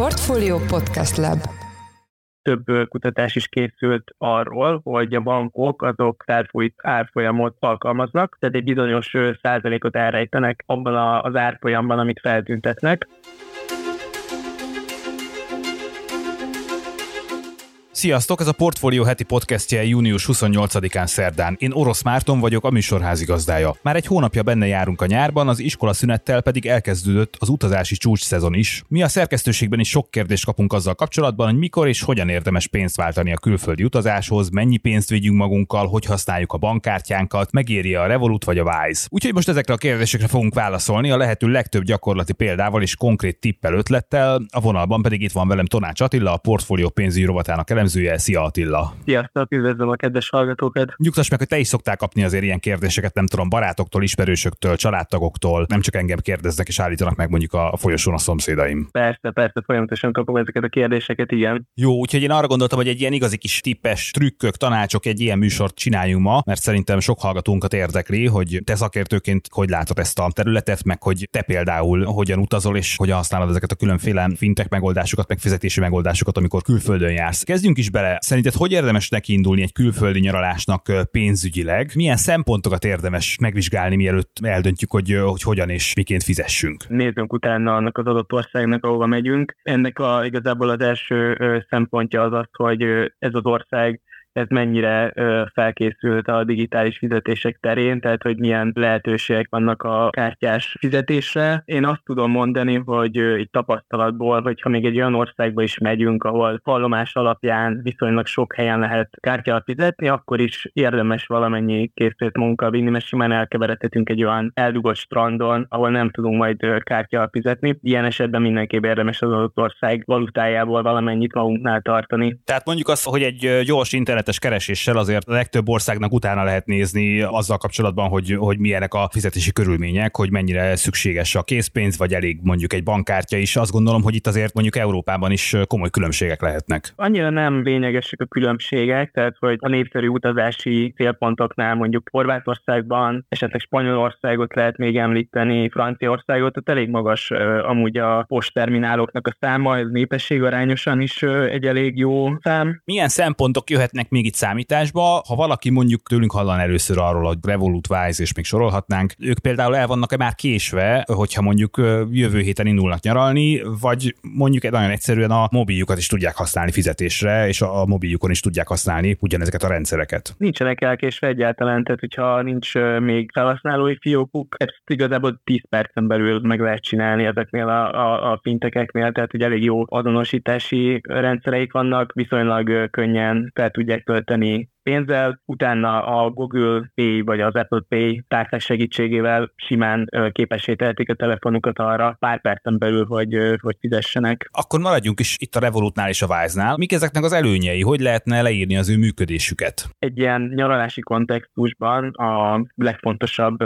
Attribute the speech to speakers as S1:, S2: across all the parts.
S1: Portfolio Podcast Lab
S2: több kutatás is készült arról, hogy a bankok azok árfolyamot alkalmaznak, tehát egy bizonyos százalékot elrejtenek abban az árfolyamban, amit feltüntetnek.
S3: Sziasztok, ez a Portfolio heti podcastje június 28-án szerdán. Én Orosz Márton vagyok, a műsor házigazdája. Már egy hónapja benne járunk a nyárban, az iskola szünettel pedig elkezdődött az utazási csúcs szezon is. Mi a szerkesztőségben is sok kérdést kapunk azzal kapcsolatban, hogy mikor és hogyan érdemes pénzt váltani a külföldi utazáshoz, mennyi pénzt vigyünk magunkkal, hogy használjuk a bankkártyánkat, megéri a Revolut vagy a Wise. Úgyhogy most ezekre a kérdésekre fogunk válaszolni a lehető legtöbb gyakorlati példával és konkrét tippel ötlettel. A vonalban pedig itt van velem Tonács Attila, a Portfolio pénzügyi rovatának elemzője. Szia Attila!
S2: Sziasztok, üdvözlöm a kedves hallgatókat!
S3: Nyugtass meg, hogy te is szoktál kapni azért ilyen kérdéseket, nem tudom, barátoktól, ismerősöktől, családtagoktól, nem csak engem kérdeznek és állítanak meg mondjuk a folyosón a szomszédaim.
S2: Persze, persze, folyamatosan kapom ezeket a kérdéseket, igen.
S3: Jó, úgyhogy én arra gondoltam, hogy egy ilyen igazi kis tippes trükkök, tanácsok, egy ilyen műsort csináljunk ma, mert szerintem sok hallgatónkat érdekli, hogy te szakértőként hogy látod ezt a területet, meg hogy te például hogyan utazol és hogyan használod ezeket a különféle fintek megoldásokat, meg fizetési megoldásokat, amikor külföldön jársz. Kezdjünk is bele. Szerinted hogy érdemes neki indulni egy külföldi nyaralásnak pénzügyileg? Milyen szempontokat érdemes megvizsgálni, mielőtt eldöntjük, hogy, hogy hogyan és miként fizessünk?
S2: Nézzünk utána annak az adott országnak, ahova megyünk. Ennek a, igazából az első szempontja az az, hogy ez az ország ez mennyire felkészült a digitális fizetések terén, tehát hogy milyen lehetőségek vannak a kártyás fizetésre. Én azt tudom mondani, hogy itt tapasztalatból, hogyha még egy olyan országba is megyünk, ahol vallomás alapján viszonylag sok helyen lehet kártyával fizetni, akkor is érdemes valamennyi készpénzt munka vinni, mert simán elkeveredhetünk egy olyan eldugott strandon, ahol nem tudunk majd kártyával fizetni. Ilyen esetben mindenképp érdemes az ország valutájából valamennyit magunknál tartani.
S3: Tehát mondjuk azt, hogy egy gyors internet internetes kereséssel azért a legtöbb országnak utána lehet nézni azzal kapcsolatban, hogy, hogy milyenek a fizetési körülmények, hogy mennyire szükséges a készpénz, vagy elég mondjuk egy bankkártya is. Azt gondolom, hogy itt azért mondjuk Európában is komoly különbségek lehetnek.
S2: Annyira nem lényegesek a különbségek, tehát hogy a népszerű utazási célpontoknál mondjuk Horvátországban, esetleg Spanyolországot lehet még említeni, Franciaországot, tehát elég magas amúgy a posttermináloknak a száma, ez népességarányosan is egy elég jó szám.
S3: Milyen szempontok jöhetnek még itt számításba. Ha valaki mondjuk tőlünk hallan először arról, hogy Revolut, Wise és még sorolhatnánk, ők például el vannak-e már késve, hogyha mondjuk jövő héten indulnak nyaralni, vagy mondjuk nagyon egyszerűen a mobiljukat is tudják használni fizetésre, és a mobiljukon is tudják használni ugyanezeket a rendszereket.
S2: Nincsenek elkésve egyáltalán, tehát hogyha nincs még felhasználói fiókuk, ezt igazából 10 percen belül meg lehet csinálni ezeknél a, a, a fintekeknél, tehát hogy elég jó azonosítási rendszereik vannak, viszonylag könnyen fel tudják tudják tölteni pénzzel, utána a Google Pay vagy az Apple Pay tárcás segítségével simán képessé tehetik a telefonukat arra pár percen belül, hogy, hogy fizessenek.
S3: Akkor maradjunk is itt a Revolutnál és a Wise-nál. Mik ezeknek az előnyei? Hogy lehetne leírni az ő működésüket?
S2: Egy ilyen nyaralási kontextusban a legfontosabb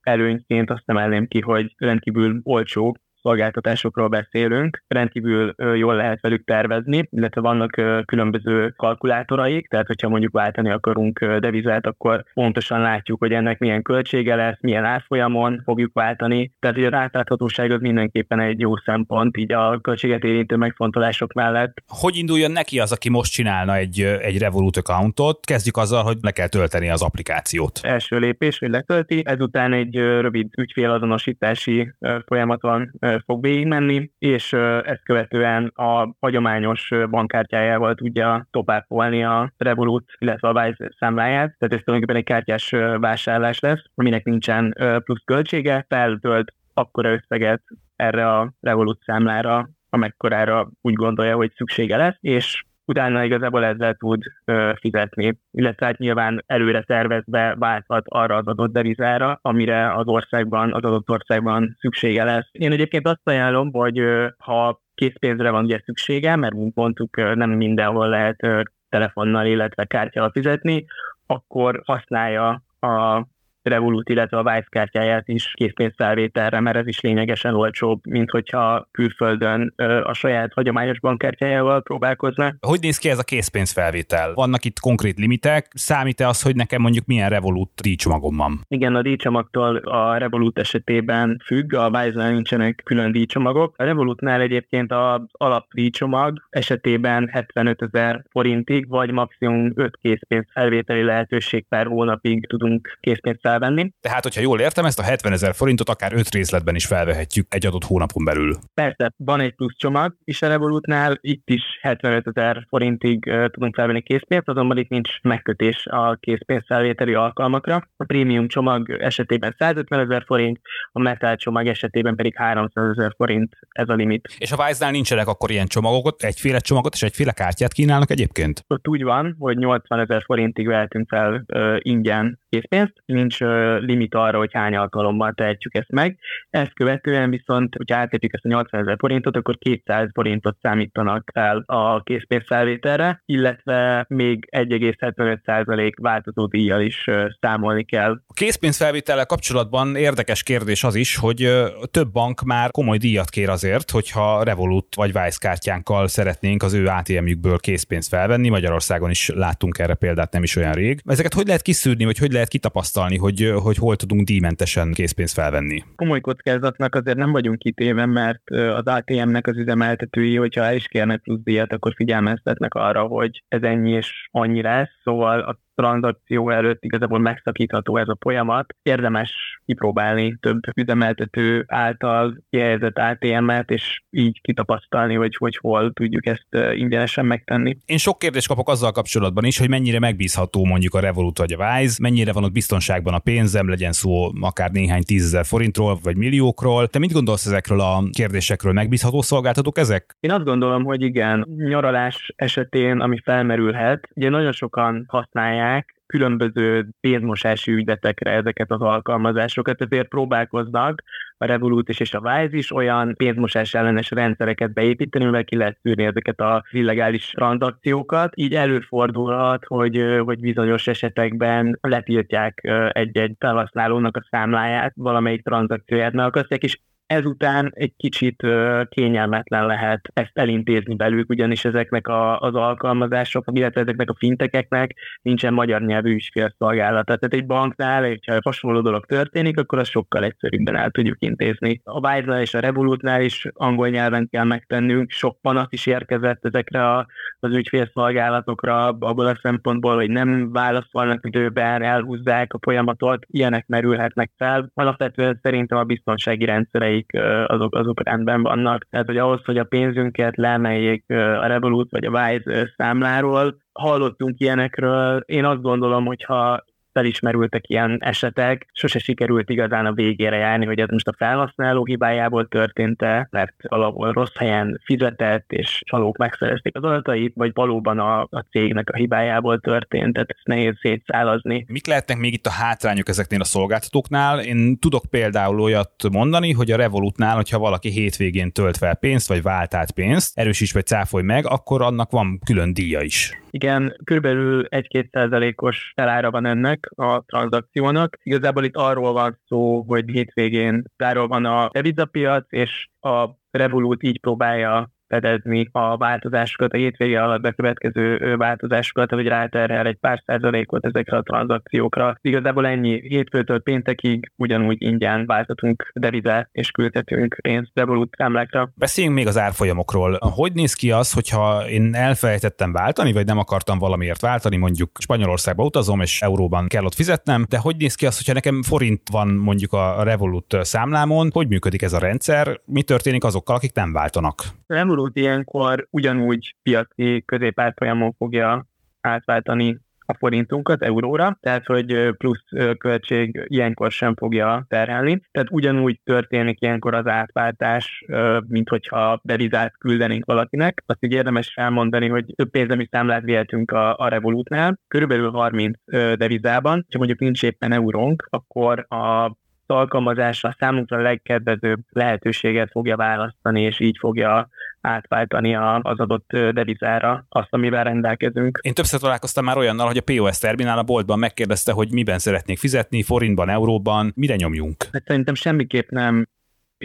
S2: előnyként azt emelném ki, hogy rendkívül olcsó szolgáltatásokról beszélünk, rendkívül jól lehet velük tervezni, illetve vannak különböző kalkulátoraik, tehát hogyha mondjuk váltani akarunk devizát, akkor pontosan látjuk, hogy ennek milyen költsége lesz, milyen árfolyamon fogjuk váltani, tehát hogy a átláthatóság az mindenképpen egy jó szempont, így a költséget érintő megfontolások mellett.
S3: Hogy induljon neki az, aki most csinálna egy, egy Revolut accountot? Kezdjük azzal, hogy le kell tölteni az applikációt.
S2: Első lépés, hogy letölti, ezután egy rövid ügyfélazonosítási folyamaton fog végigmenni, és ezt követően a hagyományos bankkártyájával tudja topápolni a Revolut, illetve a Wise számláját, tehát ez tulajdonképpen egy kártyás vásárlás lesz, aminek nincsen plusz költsége, feltölt akkora összeget erre a Revolut számlára, amekkorára úgy gondolja, hogy szüksége lesz, és utána igazából ezzel tud ö, fizetni, illetve hát nyilván előre tervezve válthat arra az adott devizára, amire az országban, az adott országban szüksége lesz. Én egyébként azt ajánlom, hogy ö, ha készpénzre van ugye szüksége, mert mint mondtuk, nem mindenhol lehet ö, telefonnal, illetve kártyával fizetni, akkor használja a Revolut, illetve a Vice kártyáját is készpénzfelvételre, mert ez is lényegesen olcsóbb, mint hogyha külföldön a saját hagyományos bankkártyájával próbálkozna.
S3: Hogy néz ki ez a készpénzfelvétel? Vannak itt konkrét limitek? Számít-e az, hogy nekem mondjuk milyen Revolut díjcsomagom van?
S2: Igen, a díjcsomagtól a Revolut esetében függ, a Wise-nál nincsenek külön díjcsomagok. A Revolutnál egyébként az alapdíjcsomag esetében 75 ezer forintig, vagy maximum 5 készpénz felvételi lehetőség per hónapig tudunk készpénzt felvenni.
S3: Tehát, hogyha jól értem, ezt a 70 ezer forintot akár 5 részletben is felvehetjük egy adott hónapon belül.
S2: Persze, van egy plusz csomag is a Revolutnál, itt is 75 ezer forintig uh, tudunk felvenni készpénzt, azonban itt nincs megkötés a felvételi alkalmakra. A prémium csomag esetében 150 ezer forint, a metal csomag esetében pedig 300 ezer forint ez a limit.
S3: És a Wise-nál nincsenek akkor ilyen csomagokat, egyféle csomagot és egyféle kártyát kínálnak egyébként?
S2: Ott úgy van, hogy 80 ezer forintig vehetünk fel uh, ingyen készpénzt, nincs limit arra, hogy hány alkalommal tehetjük ezt meg. Ezt követően viszont, hogyha átérjük ezt a 80 ezer forintot, akkor 200 forintot számítanak el a készpénzfelvételre, illetve még 1,75% változó díjjal is számolni kell.
S3: A készpénzfelvétellel kapcsolatban érdekes kérdés az is, hogy több bank már komoly díjat kér azért, hogyha Revolut vagy Wise kártyánkkal szeretnénk az ő ATM-jükből készpénzt felvenni. Magyarországon is láttunk erre példát nem is olyan rég. Ezeket hogy lehet kiszűrni, vagy hogy lehet kitapasztalni, hogy, hogy hol tudunk díjmentesen készpénzt felvenni?
S2: Komoly kockázatnak azért nem vagyunk kitéve, mert az ATM-nek az üzemeltetői, hogyha el is kérnek plusz díjat, akkor figyelmeztetnek arra, hogy ez ennyi és annyi lesz, szóval a tranzakció előtt igazából megszakítható ez a folyamat. Érdemes kipróbálni több üzemeltető által kihelyezett ATM-et, és így kitapasztalni, hogy, hogy hol tudjuk ezt ingyenesen megtenni.
S3: Én sok kérdést kapok azzal kapcsolatban is, hogy mennyire megbízható mondjuk a Revolut vagy a Wise, mennyire van ott biztonságban a pénzem, legyen szó akár néhány tízezer forintról vagy milliókról. Te mit gondolsz ezekről a kérdésekről? Megbízható szolgáltatók ezek?
S2: Én azt gondolom, hogy igen. Nyaralás esetén, ami felmerülhet, ugye nagyon sokan használják használják különböző pénzmosási ügyletekre ezeket az alkalmazásokat, ezért próbálkoznak a Revolut is és a Wise is olyan pénzmosás ellenes rendszereket beépíteni, mivel ki lehet szűrni ezeket az illegális tranzakciókat. Így előfordulhat, hogy, hogy bizonyos esetekben letiltják egy-egy felhasználónak a számláját, valamelyik tranzakcióját megakasztják, és ezután egy kicsit kényelmetlen lehet ezt elintézni belőlük, ugyanis ezeknek a, az alkalmazások, illetve ezeknek a fintekeknek nincsen magyar nyelvű ügyfélszolgálat. Tehát egy banknál, hogyha hasonló dolog történik, akkor az sokkal egyszerűbben el tudjuk intézni. A wise és a Revolutnál is angol nyelven kell megtennünk, sok panaszt is érkezett ezekre a, az ügyfélszolgálatokra, abból a szempontból, hogy nem válaszolnak időben, elhúzzák a folyamatot, ilyenek merülhetnek fel. Alapvetően szerintem a biztonsági rendszerei amelyik azok, azok rendben vannak. Tehát, hogy ahhoz, hogy a pénzünket leemeljék a Revolut vagy a Wise számláról, hallottunk ilyenekről. Én azt gondolom, hogy ha felismerültek ilyen esetek, sose sikerült igazán a végére járni, hogy ez most a felhasználó hibájából történt-e, mert valahol rossz helyen fizetett, és csalók megszerezték az adatait, vagy valóban a, a cégnek a hibájából történt, tehát ezt nehéz szétszálazni.
S3: Mik lehetnek még itt a hátrányok ezeknél a szolgáltatóknál? Én tudok például olyat mondani, hogy a Revolutnál, hogyha valaki hétvégén tölt fel pénzt, vagy vált át pénzt, erősíts vagy cáfolj meg, akkor annak van külön díja is.
S2: Igen, körülbelül 1-2 százalékos elára van ennek a tranzakciónak. Igazából itt arról van szó, hogy hétvégén záról van a devizapiac, és a Revolut így próbálja fedezni a változásokat, a hétvége alatt bekövetkező változásokat, vagy ráterhel egy pár százalékot ezekre a tranzakciókra. Igazából ennyi hétfőtől péntekig ugyanúgy ingyen váltatunk devizát és küldhetünk pénzt Revolut számlákra.
S3: Beszéljünk még az árfolyamokról. Hogy néz ki az, hogyha én elfelejtettem váltani, vagy nem akartam valamiért váltani, mondjuk Spanyolországba utazom, és euróban kell ott fizetnem, de hogy néz ki az, hogyha nekem forint van mondjuk a Revolut számlámon, hogy működik ez a rendszer, mi történik azokkal, akik nem váltanak?
S2: Revolut abszolút ilyenkor ugyanúgy piaci középárfolyamon fogja átváltani a forintunkat euróra, tehát hogy plusz költség ilyenkor sem fogja terhelni. Tehát ugyanúgy történik ilyenkor az átváltás, mint hogyha devizát küldenénk valakinek. Azt így érdemes elmondani, hogy több pénzemi számlát vihetünk a, a Revolutnál, körülbelül 30 devizában, ha mondjuk nincs éppen eurónk, akkor a alkalmazásra számunkra legkedvezőbb lehetőséget fogja választani, és így fogja átváltani az adott devizára azt, amivel rendelkezünk.
S3: Én többször találkoztam már olyannal, hogy a POS terminál a boltban megkérdezte, hogy miben szeretnék fizetni, forintban, euróban, mire nyomjunk?
S2: Hát szerintem semmiképp nem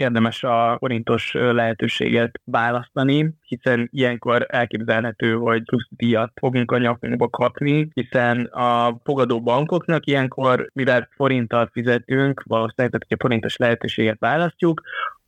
S2: érdemes a forintos lehetőséget választani, hiszen ilyenkor elképzelhető, hogy plusz díjat fogunk a nyakunkba kapni, hiszen a fogadó bankoknak ilyenkor, mivel forinttal fizetünk, valószínűleg, tehát hogyha forintos lehetőséget választjuk,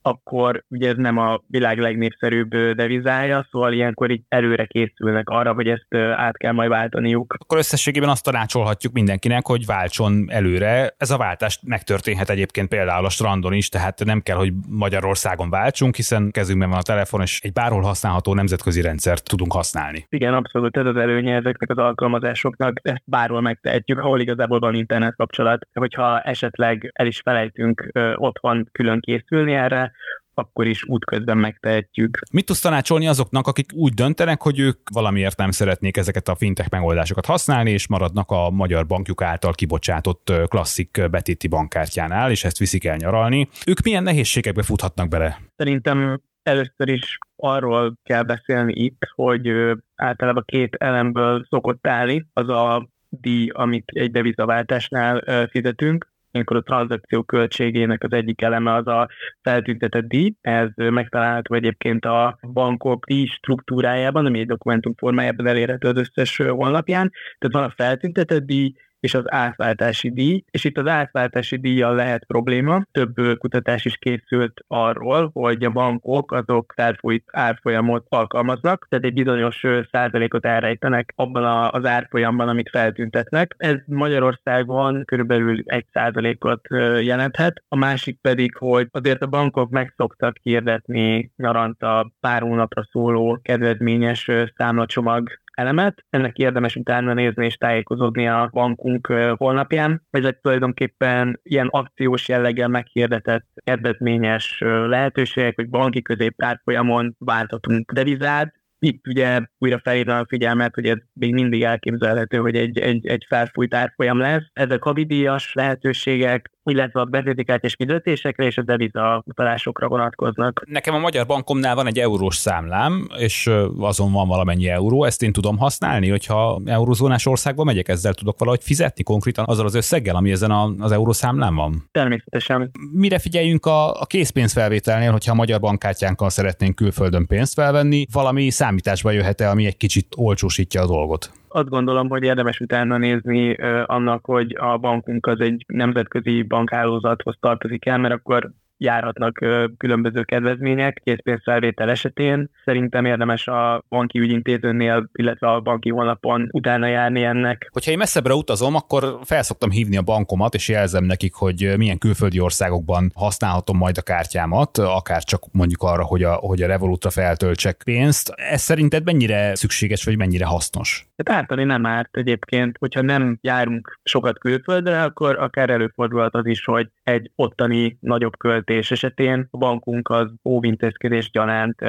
S2: akkor ugye ez nem a világ legnépszerűbb devizája, szóval ilyenkor így előre készülnek arra, hogy ezt át kell majd váltaniuk.
S3: Akkor összességében azt tanácsolhatjuk mindenkinek, hogy váltson előre. Ez a váltás megtörténhet egyébként például a strandon is, tehát nem kell, hogy Magyarországon váltsunk, hiszen kezünkben van a telefon, és egy bárhol használható nemzetközi rendszert tudunk használni.
S2: Igen, abszolút ez az előnye ezeknek az alkalmazásoknak, ezt bárhol megtehetjük, ahol igazából van internet kapcsolat. Hogyha esetleg el is felejtünk otthon külön készülni erre, akkor is útközben megtehetjük.
S3: Mit tudsz tanácsolni azoknak, akik úgy döntenek, hogy ők valamiért nem szeretnék ezeket a fintech megoldásokat használni, és maradnak a magyar bankjuk által kibocsátott klasszik betéti bankkártyánál, és ezt viszik el nyaralni. Ők milyen nehézségekbe futhatnak bele?
S2: Szerintem először is arról kell beszélni itt, hogy általában két elemből szokott állni, az a díj, amit egy devizaváltásnál fizetünk, ilyenkor a tranzakció költségének az egyik eleme az a feltüntetett díj, ez megtalálható egyébként a bankok díj struktúrájában, ami egy dokumentum formájában elérhető az összes honlapján, tehát van a feltüntetett díj, és az átváltási díj, és itt az átváltási díjjal lehet probléma. Több kutatás is készült arról, hogy a bankok azok felfújt árfolyamot alkalmaznak, tehát egy bizonyos százalékot elrejtenek abban az árfolyamban, amit feltüntetnek. Ez Magyarországon körülbelül egy százalékot jelenthet. A másik pedig, hogy azért a bankok megszoktak hirdetni nyaranta pár hónapra szóló kedvezményes számlacsomag elemet, ennek érdemes utána nézni és tájékozódni a bankunk honlapján. Ez egy tulajdonképpen ilyen akciós jelleggel meghirdetett kedvezményes lehetőségek, hogy banki középtárfolyamon váltatunk devizát, itt ugye újra felhívnám a figyelmet, hogy ez még mindig elképzelhető, hogy egy, egy, egy felfújt árfolyam lesz. Ezek a vidíjas lehetőségek, illetve a betétikártyás fizetésekre és a deviza utalásokra vonatkoznak.
S3: Nekem a Magyar Bankomnál van egy eurós számlám, és azon van valamennyi euró, ezt én tudom használni, hogyha eurozónás országba megyek, ezzel tudok valahogy fizetni konkrétan azzal az összeggel, ami ezen a, az eurószámlám van?
S2: Természetesen.
S3: Mire figyeljünk a, a készpénzfelvételnél, hogyha a magyar bankkártyánkkal szeretnénk külföldön pénzt felvenni, valami számításba jöhet-e, ami egy kicsit olcsósítja a dolgot?
S2: Azt gondolom, hogy érdemes utána nézni annak, hogy a bankunk az egy nemzetközi bankhálózathoz tartozik el, mert akkor járhatnak különböző kedvezmények készpénzfelvétel esetén. Szerintem érdemes a banki ügyintézőnél, illetve a banki honlapon utána járni ennek.
S3: Hogyha én messzebbre utazom, akkor felszoktam hívni a bankomat, és jelzem nekik, hogy milyen külföldi országokban használhatom majd a kártyámat, akár csak mondjuk arra, hogy a, hogy a Revolutra feltöltsek pénzt. Ez szerinted mennyire szükséges, vagy mennyire hasznos?
S2: Tehát ártani nem árt egyébként, hogyha nem járunk sokat külföldre, akkor akár előfordulhat az is, hogy egy ottani nagyobb költés esetén a bankunk az óvintézkedés gyanánt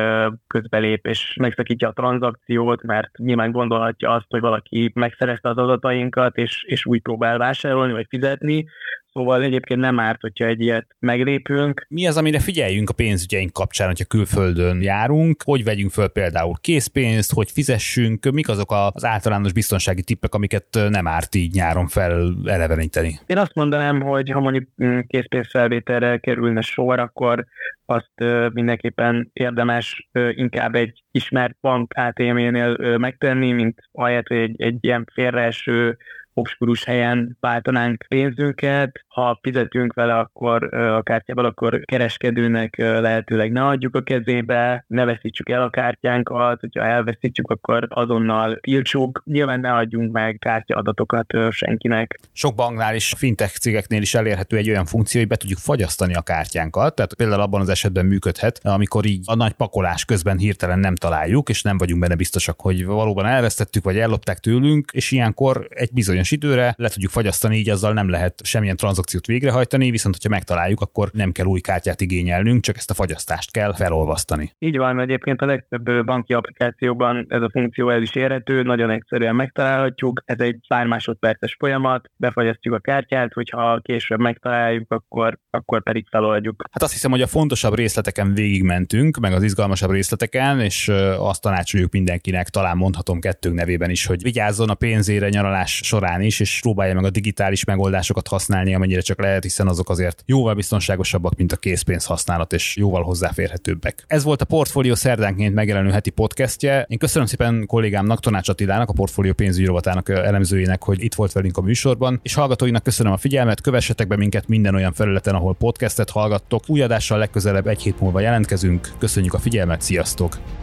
S2: közbelép és megszakítja a tranzakciót, mert nyilván gondolhatja azt, hogy valaki megszerezte az adatainkat, és, és úgy próbál vásárolni vagy fizetni, Szóval egyébként nem árt, hogyha egy ilyet meglépünk.
S3: Mi az, amire figyeljünk a pénzügyeink kapcsán, hogyha külföldön járunk? Hogy vegyünk föl például készpénzt, hogy fizessünk? Mik azok az általános biztonsági tippek, amiket nem árt így nyáron fel eleveníteni?
S2: Én azt mondanám, hogy ha mondjuk mm, készpénzfelvételre kerülne sor, akkor azt mindenképpen érdemes inkább egy ismert bank ATM-nél megtenni, mint ahelyett, hogy egy, egy ilyen félreeső obskurus helyen váltanánk pénzünket, ha fizetünk vele, akkor a kártyával, akkor kereskedőnek lehetőleg ne adjuk a kezébe, ne veszítsük el a kártyánkat, hogyha elveszítjük, akkor azonnal tiltsuk. Nyilván ne adjunk meg kártyaadatokat senkinek.
S3: Sok banknál is, fintech cégeknél is elérhető egy olyan funkció, hogy be tudjuk fagyasztani a kártyánkat, tehát például abban az esetben működhet, amikor így a nagy pakolás közben hirtelen nem találjuk, és nem vagyunk benne biztosak, hogy valóban elvesztettük, vagy ellopták tőlünk, és ilyenkor egy bizonyos bizonyos időre, le tudjuk fagyasztani, így azzal nem lehet semmilyen tranzakciót végrehajtani, viszont hogyha megtaláljuk, akkor nem kell új kártyát igényelnünk, csak ezt a fagyasztást kell felolvasztani.
S2: Így van, egyébként a legtöbb banki applikációban ez a funkció el is érhető, nagyon egyszerűen megtalálhatjuk, ez egy pár másodperces folyamat, befagyasztjuk a kártyát, hogyha később megtaláljuk, akkor, akkor pedig feloldjuk.
S3: Hát azt hiszem, hogy a fontosabb részleteken végigmentünk, meg az izgalmasabb részleteken, és azt tanácsoljuk mindenkinek, talán mondhatom kettőnk nevében is, hogy vigyázzon a pénzére nyaralás során is, és próbálja meg a digitális megoldásokat használni, amennyire csak lehet, hiszen azok azért jóval biztonságosabbak, mint a készpénz használat, és jóval hozzáférhetőbbek. Ez volt a Portfolio szerdánként megjelenő heti podcastje. Én köszönöm szépen kollégámnak, Tanács Attilának, a Portfolio pénzügyi rovatának elemzőjének, hogy itt volt velünk a műsorban, és hallgatóinak köszönöm a figyelmet, kövessetek be minket minden olyan felületen, ahol podcastet hallgattok. Új adással legközelebb egy hét múlva jelentkezünk. Köszönjük a figyelmet, sziasztok!